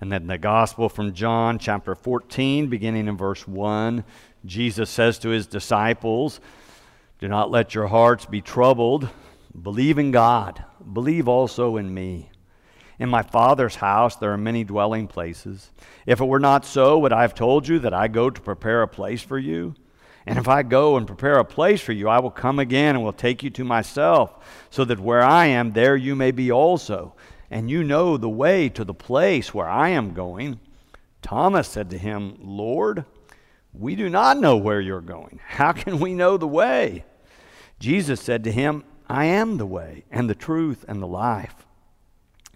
And then the gospel from John, chapter 14, beginning in verse 1, Jesus says to his disciples, Do not let your hearts be troubled. Believe in God, believe also in me. In my Father's house there are many dwelling places. If it were not so, would I have told you that I go to prepare a place for you? And if I go and prepare a place for you, I will come again and will take you to myself, so that where I am, there you may be also. And you know the way to the place where I am going. Thomas said to him, Lord, we do not know where you're going. How can we know the way? Jesus said to him, I am the way, and the truth, and the life.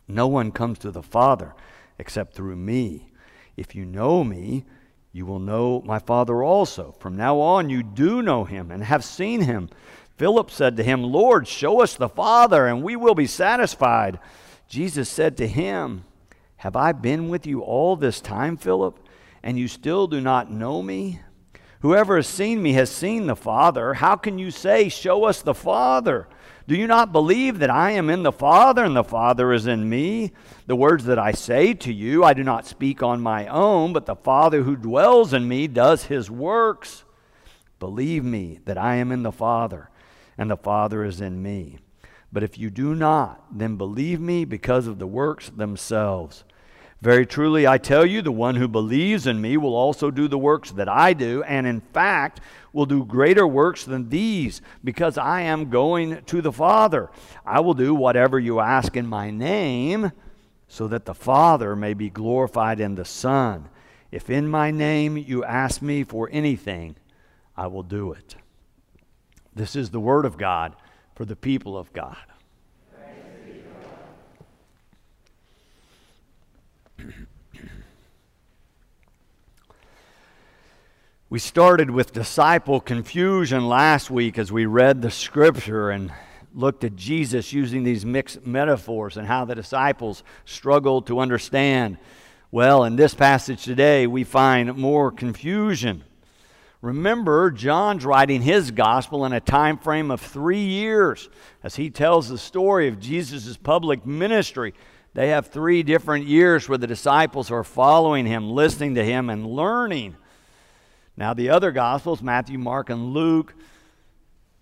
No one comes to the Father except through me. If you know me, you will know my Father also. From now on, you do know him and have seen him. Philip said to him, Lord, show us the Father, and we will be satisfied. Jesus said to him, Have I been with you all this time, Philip, and you still do not know me? Whoever has seen me has seen the Father. How can you say, Show us the Father? Do you not believe that I am in the Father and the Father is in me? The words that I say to you, I do not speak on my own, but the Father who dwells in me does his works. Believe me that I am in the Father and the Father is in me. But if you do not, then believe me because of the works themselves. Very truly, I tell you, the one who believes in me will also do the works that I do, and in fact, will do greater works than these, because I am going to the Father. I will do whatever you ask in my name, so that the Father may be glorified in the Son. If in my name you ask me for anything, I will do it. This is the word of God for the people of God. We started with disciple confusion last week as we read the scripture and looked at Jesus using these mixed metaphors and how the disciples struggled to understand. Well, in this passage today, we find more confusion. Remember, John's writing his gospel in a time frame of three years as he tells the story of Jesus' public ministry. They have three different years where the disciples are following him, listening to him, and learning. Now, the other Gospels, Matthew, Mark, and Luke,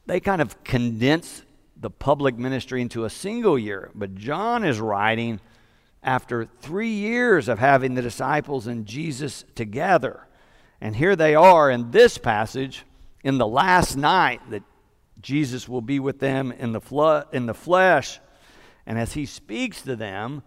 they kind of condense the public ministry into a single year. But John is writing after three years of having the disciples and Jesus together. And here they are in this passage in the last night that Jesus will be with them in the, in the flesh. And as he speaks to them,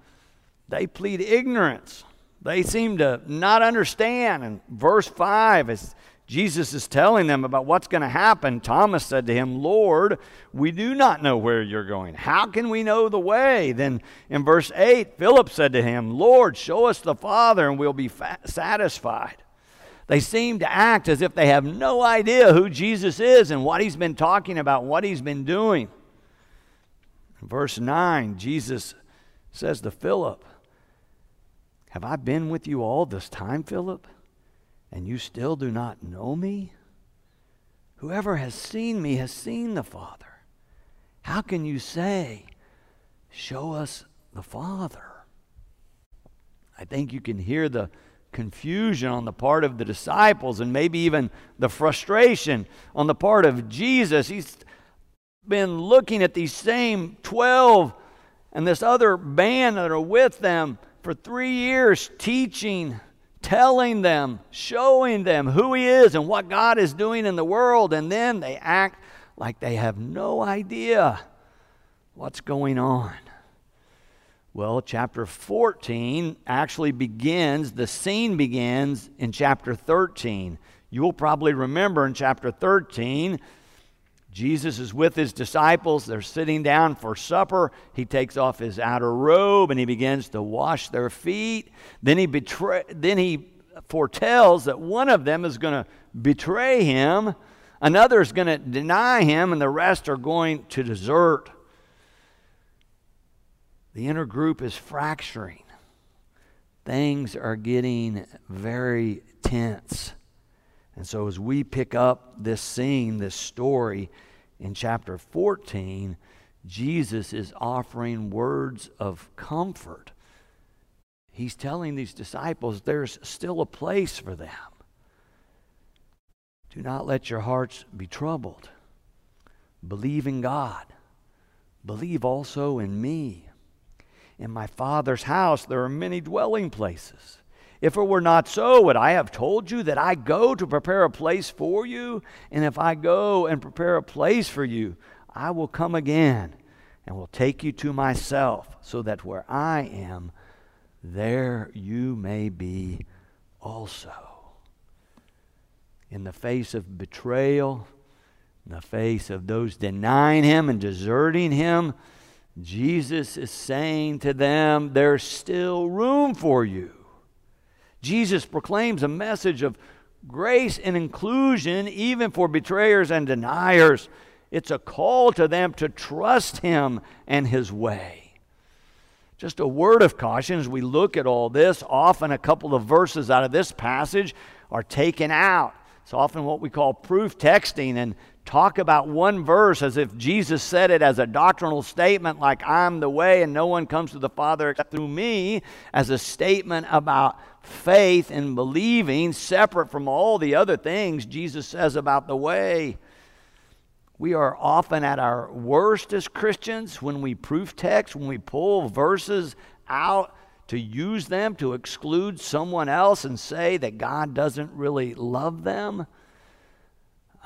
they plead ignorance. They seem to not understand. And verse 5, as Jesus is telling them about what's going to happen, Thomas said to him, Lord, we do not know where you're going. How can we know the way? Then in verse 8, Philip said to him, Lord, show us the Father, and we'll be fa- satisfied. They seem to act as if they have no idea who Jesus is and what he's been talking about, what he's been doing. Verse 9, Jesus says to Philip, Have I been with you all this time, Philip, and you still do not know me? Whoever has seen me has seen the Father. How can you say, Show us the Father? I think you can hear the confusion on the part of the disciples and maybe even the frustration on the part of Jesus. He's been looking at these same 12 and this other band that are with them for three years, teaching, telling them, showing them who He is and what God is doing in the world, and then they act like they have no idea what's going on. Well, chapter 14 actually begins, the scene begins in chapter 13. You will probably remember in chapter 13, Jesus is with his disciples. They're sitting down for supper. He takes off his outer robe and he begins to wash their feet. Then he, betray, then he foretells that one of them is going to betray him, another is going to deny him, and the rest are going to desert. The inner group is fracturing. Things are getting very tense. And so, as we pick up this scene, this story in chapter 14, Jesus is offering words of comfort he's telling these disciples there's still a place for them. Do not let your hearts be troubled. Believe in God. Believe also in me. In my Father's house there are many dwelling places. If it were not so, would I have told you that I go to prepare a place for you? And if I go and prepare a place for you, I will come again and will take you to myself, so that where I am, there you may be also. In the face of betrayal, in the face of those denying him and deserting him, Jesus is saying to them, There's still room for you. Jesus proclaims a message of grace and inclusion even for betrayers and deniers. It's a call to them to trust Him and His way. Just a word of caution as we look at all this, often a couple of verses out of this passage are taken out. It's often what we call proof texting, and talk about one verse as if Jesus said it as a doctrinal statement, like I'm the way and no one comes to the Father except through me, as a statement about faith and believing, separate from all the other things Jesus says about the way. We are often at our worst as Christians when we proof text, when we pull verses out to use them to exclude someone else and say that God doesn't really love them.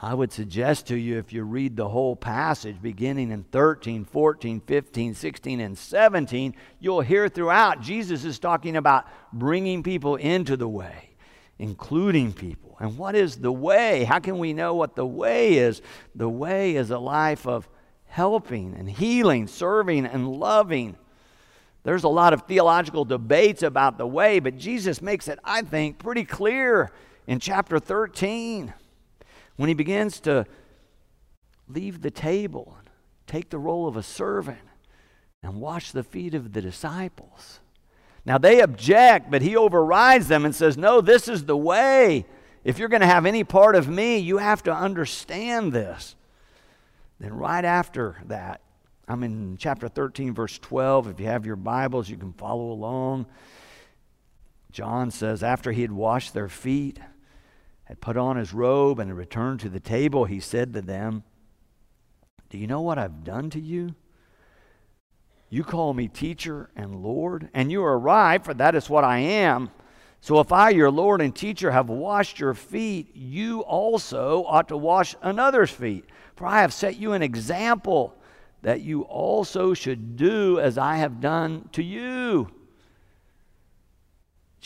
I would suggest to you if you read the whole passage beginning in 13, 14, 15, 16, and 17, you'll hear throughout Jesus is talking about bringing people into the way, including people. And what is the way? How can we know what the way is? The way is a life of helping and healing, serving and loving. There's a lot of theological debates about the way, but Jesus makes it, I think, pretty clear in chapter 13 when he begins to leave the table, and take the role of a servant, and wash the feet of the disciples. Now they object, but he overrides them and says, No, this is the way. If you're going to have any part of me, you have to understand this. Then, right after that, I'm in chapter 13, verse 12. If you have your Bibles, you can follow along. John says, After he had washed their feet, had put on his robe and had returned to the table, he said to them, Do you know what I've done to you? You call me teacher and Lord, and you are right, for that is what I am. So if I, your Lord and teacher, have washed your feet, you also ought to wash another's feet. For I have set you an example that you also should do as I have done to you.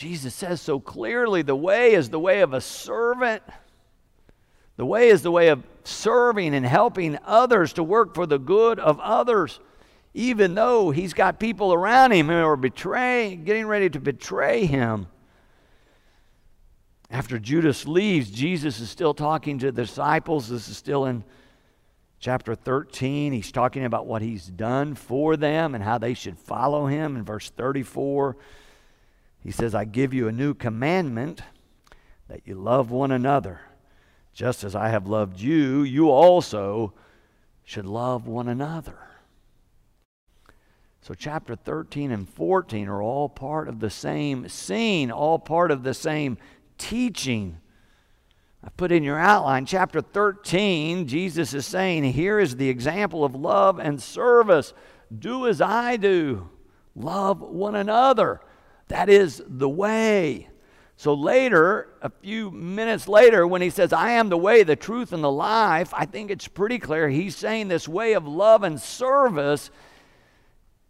Jesus says so clearly the way is the way of a servant. The way is the way of serving and helping others to work for the good of others, even though he's got people around him who are betraying, getting ready to betray him. After Judas leaves, Jesus is still talking to the disciples. This is still in chapter 13. He's talking about what he's done for them and how they should follow him. In verse 34, he says, I give you a new commandment that you love one another. Just as I have loved you, you also should love one another. So, chapter 13 and 14 are all part of the same scene, all part of the same teaching. I put in your outline, chapter 13, Jesus is saying, Here is the example of love and service. Do as I do, love one another. That is the way. So later, a few minutes later, when he says, I am the way, the truth, and the life, I think it's pretty clear he's saying this way of love and service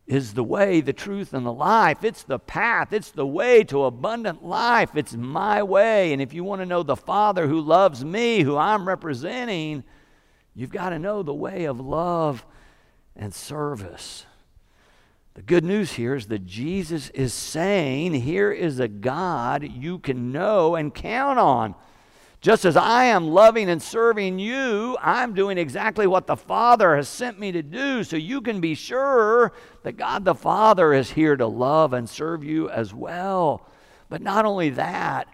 is the way, the truth, and the life. It's the path, it's the way to abundant life. It's my way. And if you want to know the Father who loves me, who I'm representing, you've got to know the way of love and service. The good news here is that Jesus is saying, Here is a God you can know and count on. Just as I am loving and serving you, I'm doing exactly what the Father has sent me to do. So you can be sure that God the Father is here to love and serve you as well. But not only that,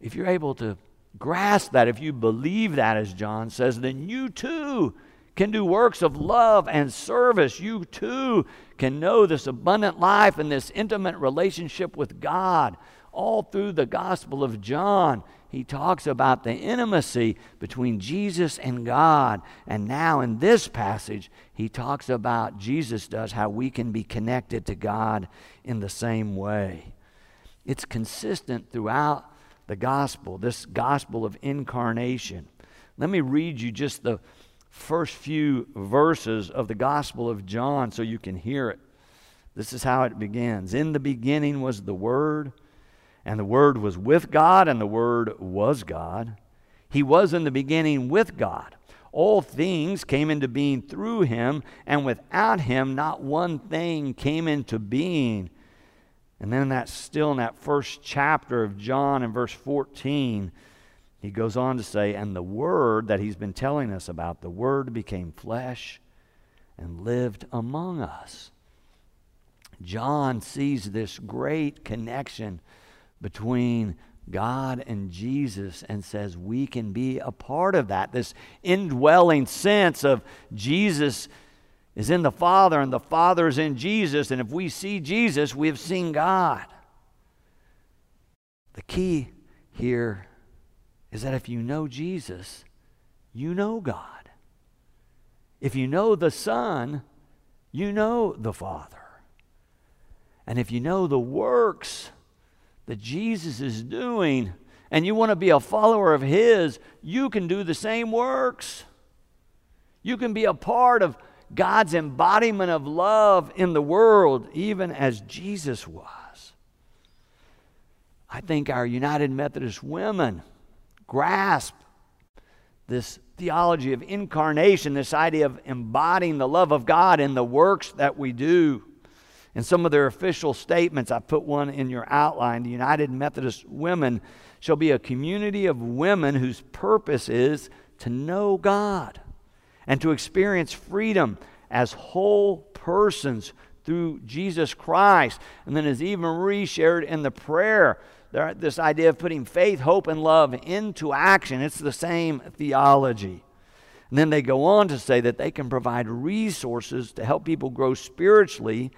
if you're able to grasp that, if you believe that, as John says, then you too can do works of love and service. You too can know this abundant life and this intimate relationship with God. All through the Gospel of John, he talks about the intimacy between Jesus and God. And now in this passage, he talks about, Jesus does, how we can be connected to God in the same way. It's consistent throughout the gospel, this gospel of incarnation. Let me read you just the first few verses of the Gospel of John so you can hear it. This is how it begins In the beginning was the Word, and the Word was with God, and the Word was God. He was in the beginning with God. All things came into being through him, and without him, not one thing came into being. And then that still in that first chapter of John in verse 14, he goes on to say, And the Word that he's been telling us about, the Word became flesh and lived among us. John sees this great connection between God and Jesus and says we can be a part of that. This indwelling sense of Jesus is in the Father and the Father is in Jesus. And if we see Jesus, we have seen God. The key here is that if you know Jesus, you know God. If you know the Son, you know the Father. And if you know the works that Jesus is doing, and you want to be a follower of His, you can do the same works. You can be a part of God's embodiment of love in the world, even as Jesus was. I think our United Methodist women grasp this theology of incarnation, this idea of embodying the love of God in the works that we do. In some of their official statements, I put one in your outline. The United Methodist Women shall be a community of women whose purpose is to know God and to experience freedom as whole persons through Jesus Christ. And then, as Eva Marie shared in the prayer, this idea of putting faith, hope, and love into action. It's the same theology. And then they go on to say that they can provide resources to help people grow spiritually,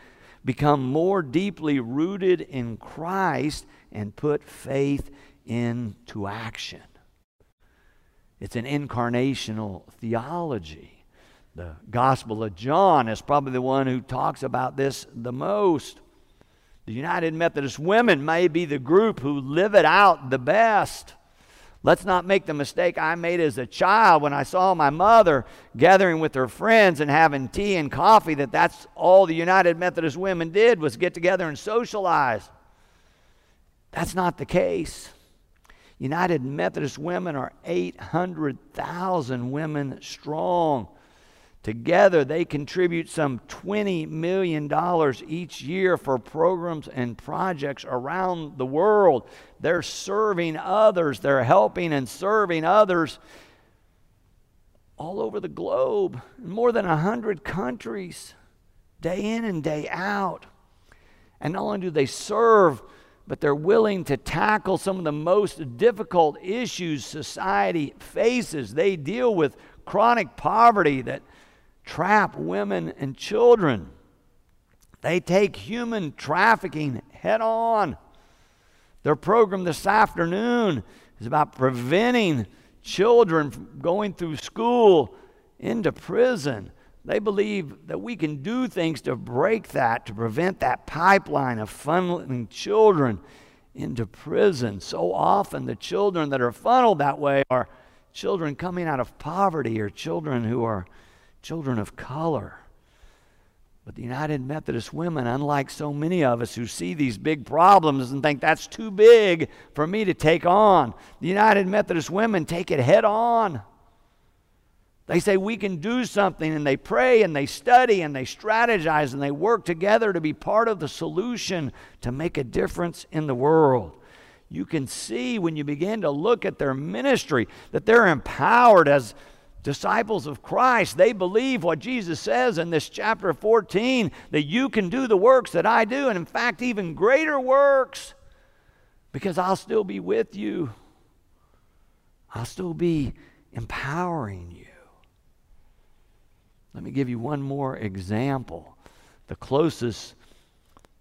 become more deeply rooted in Christ, and put faith into action. It's an incarnational theology. The Gospel of John is probably the one who talks about this the most. The United Methodist Women may be the group who live it out the best. Let's not make the mistake I made as a child when I saw my mother gathering with her friends and having tea and coffee that that's all the United Methodist women did was get together and socialize. That's not the case. United Methodist women are 800,000 women strong. Together, they contribute some $20 million each year for programs and projects around the world. They're serving others, they're helping and serving others all over the globe, in more than 100 countries, day in and day out. And not only do they serve, but they're willing to tackle some of the most difficult issues society faces. They deal with chronic poverty that trap women and children. They take human trafficking head on. Their program this afternoon is about preventing children from going through school into prison. They believe that we can do things to break that, to prevent that pipeline of funneling children into prison. So often, the children that are funneled that way are children coming out of poverty or children who are children of color. But the United Methodist women, unlike so many of us who see these big problems and think that's too big for me to take on, the United Methodist women take it head on. They say we can do something, and they pray and they study and they strategize and they work together to be part of the solution to make a difference in the world. You can see when you begin to look at their ministry that they're empowered as disciples of Christ, they believe what Jesus says in this chapter 14 that you can do the works that I do, and in fact, even greater works, because I'll still be with you. I'll still be empowering you. Let me give you one more example. The closest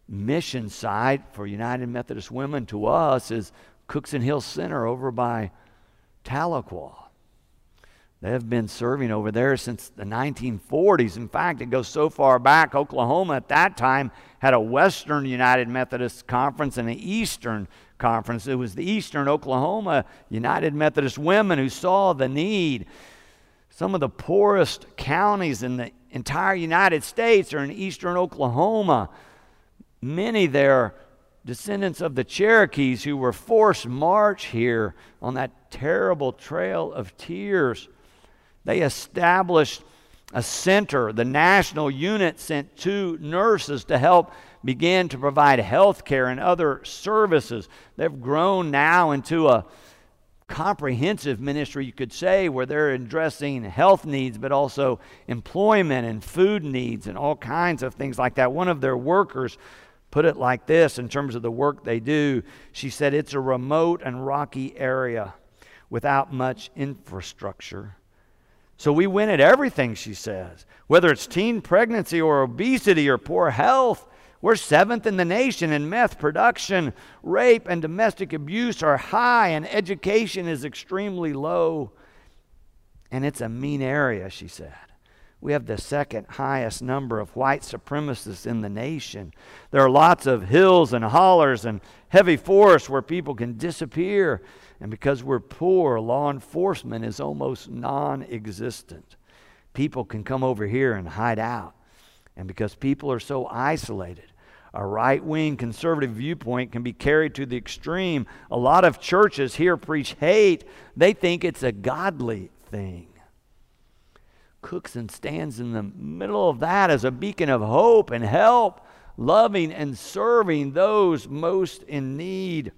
mission site for United Methodist Women to us is Cookson Hill Center over by Tahlequah. They have been serving over there since the 1940s. In fact, it goes so far back, Oklahoma at that time had a Western United Methodist Conference and an Eastern Conference. It was the Eastern Oklahoma United Methodist women who saw the need. Some of the poorest counties in the entire United States are in eastern Oklahoma. Many there descendants of the Cherokees who were forced march here on that terrible trail of tears. They established a center. The national unit sent two nurses to help begin to provide health care and other services. They've grown now into a comprehensive ministry, you could say, where they're addressing health needs, but also employment and food needs and all kinds of things like that. One of their workers put it like this in terms of the work they do. She said, It's a remote and rocky area without much infrastructure. So we win at everything, she says. Whether it's teen pregnancy or obesity or poor health, we're seventh in the nation in meth production. Rape and domestic abuse are high, and education is extremely low. And it's a mean area, she said. We have the second highest number of white supremacists in the nation. There are lots of hills and hollers and heavy forests where people can disappear. And because we're poor, law enforcement is almost non existent. People can come over here and hide out. And because people are so isolated, a right wing conservative viewpoint can be carried to the extreme. A lot of churches here preach hate, they think it's a godly thing. Cookson stands in the middle of that as a beacon of hope and help, loving and serving those most in need.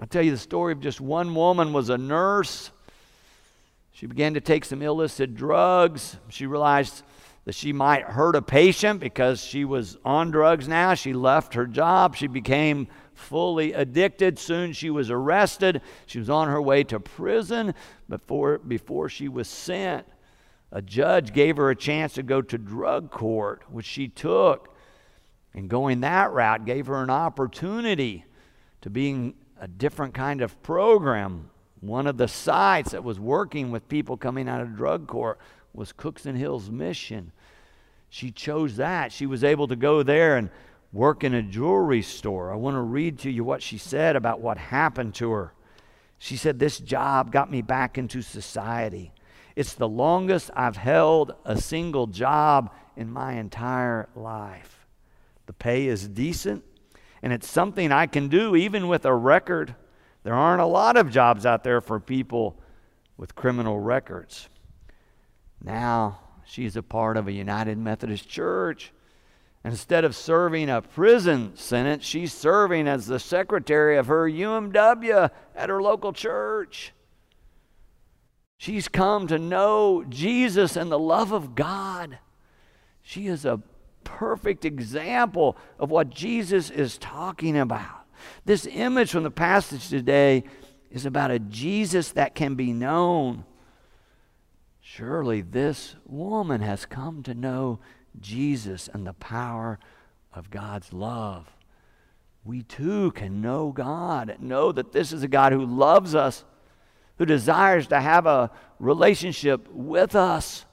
I'll tell you the story of just one woman was a nurse. She began to take some illicit drugs. She realized that she might hurt a patient because she was on drugs now. She left her job. She became fully addicted. Soon she was arrested. She was on her way to prison before, before she was sent. A judge gave her a chance to go to drug court, which she took. And going that route gave her an opportunity to being a different kind of program. One of the sites that was working with people coming out of drug court was Cookson Hill's mission. She chose that. She was able to go there and work in a jewelry store. I want to read to you what she said about what happened to her. She said, This job got me back into society. It's the longest I've held a single job in my entire life. The pay is decent, and it's something I can do even with a record. There aren't a lot of jobs out there for people with criminal records. Now she's a part of a United Methodist Church. Instead of serving a prison sentence, she's serving as the secretary of her UMW at her local church. She's come to know Jesus and the love of God. She is a perfect example of what Jesus is talking about. This image from the passage today is about a Jesus that can be known Surely this woman has come to know Jesus and the power of God's love. We too can know God, know that this is a God who loves us, who desires to have a relationship with us,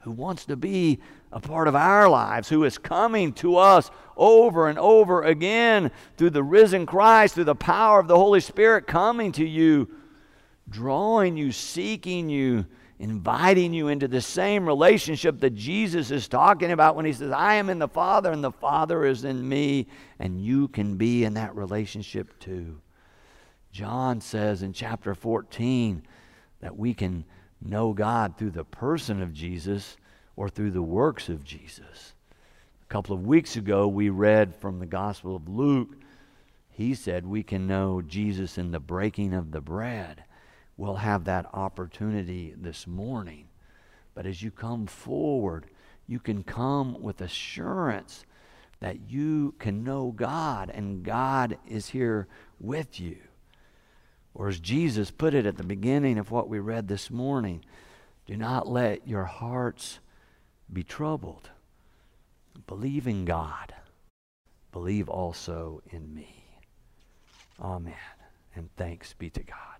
who wants to be a part of our lives, who is coming to us over and over again through the risen Christ, through the power of the Holy Spirit coming to you drawing you, seeking you, inviting you into the same relationship that Jesus is talking about when he says, I am in the Father and the Father is in me, and you can be in that relationship too. John says in chapter 14 that we can know God through the person of Jesus or through the works of Jesus. A couple of weeks ago, we read from the Gospel of Luke. He said we can know Jesus in the breaking of the bread We'll have that opportunity this morning. But as you come forward, you can come with assurance that you can know God and God is here with you. Or as Jesus put it at the beginning of what we read this morning, do not let your hearts be troubled. Believe in God. Believe also in me. Amen. And thanks be to God.